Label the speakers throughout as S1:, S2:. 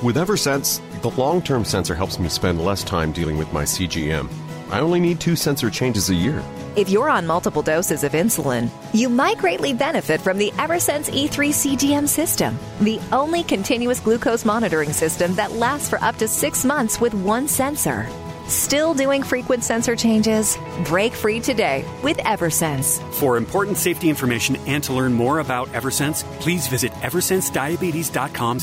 S1: With Eversense, the long term sensor helps me spend less time dealing with my CGM. I only need two sensor changes a year.
S2: If you're on multiple doses of insulin, you might greatly benefit from the Eversense E3 CGM system, the only continuous glucose monitoring system that lasts for up to six months with one sensor. Still doing frequent sensor changes? Break free today with Eversense.
S3: For important safety information and to learn more about Eversense, please visit eversensediabetes.com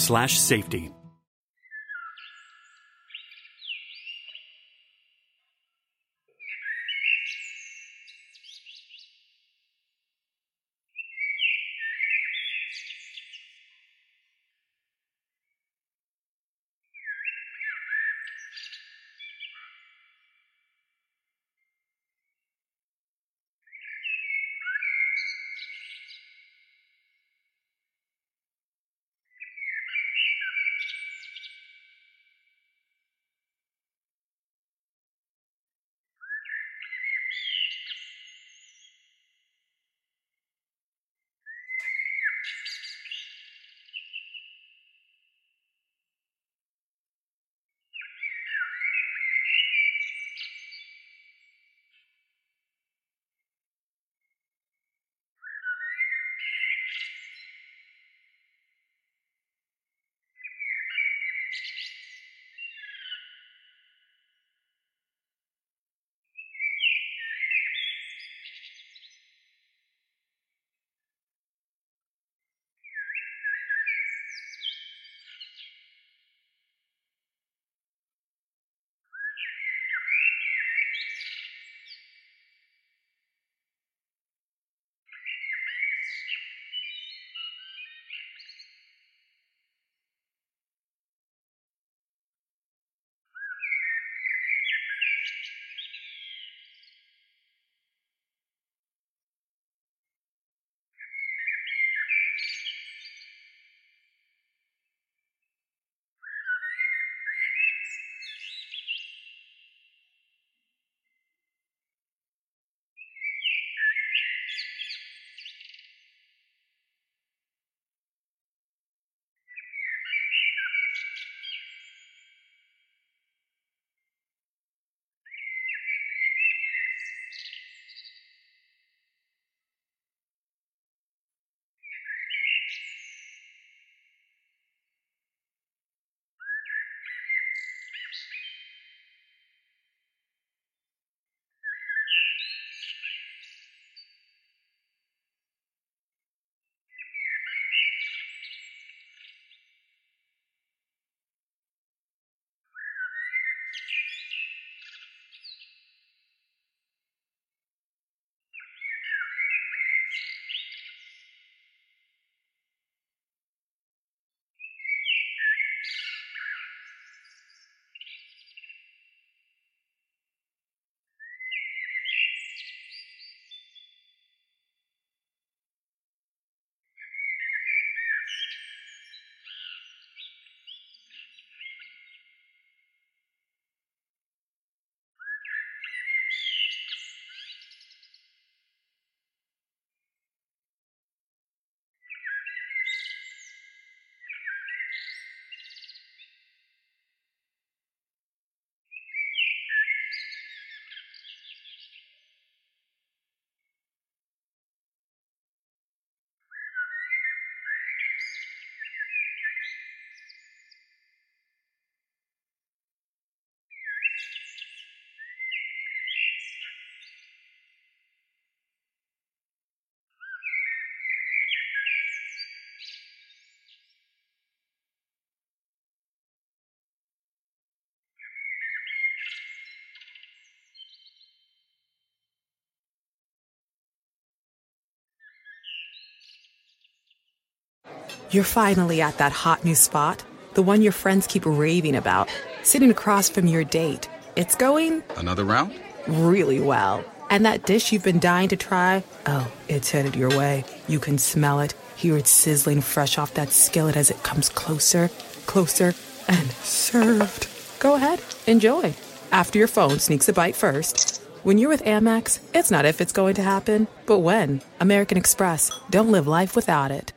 S4: You're finally at that hot new spot, the one your friends keep raving about, sitting across from your date. It's going
S5: Another round?
S4: really well. And that dish you've been dying to try, oh, it's headed your way. You can smell it, hear it sizzling fresh off that skillet as it comes closer, closer, and served. Go ahead, enjoy. After your phone sneaks a bite first. When you're with Amex, it's not if it's going to happen, but when. American Express. Don't live life without it.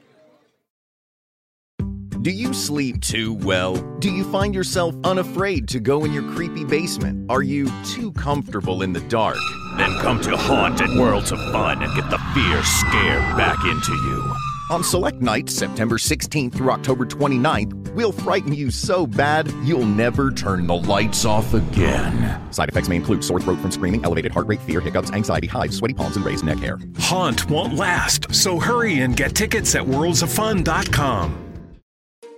S6: Do you sleep too well? Do you find yourself unafraid to go in your creepy basement? Are you too comfortable in the dark?
S7: Then come to Haunted Worlds of Fun and get the fear scare back into you.
S6: On select nights, September 16th through October 29th, we'll frighten you so bad you'll never turn the lights off again. Side effects may include sore throat from screaming, elevated heart rate, fear, hiccups, anxiety, hives, sweaty palms, and raised neck hair.
S8: Haunt won't last, so hurry and get tickets at worldsoffun.com.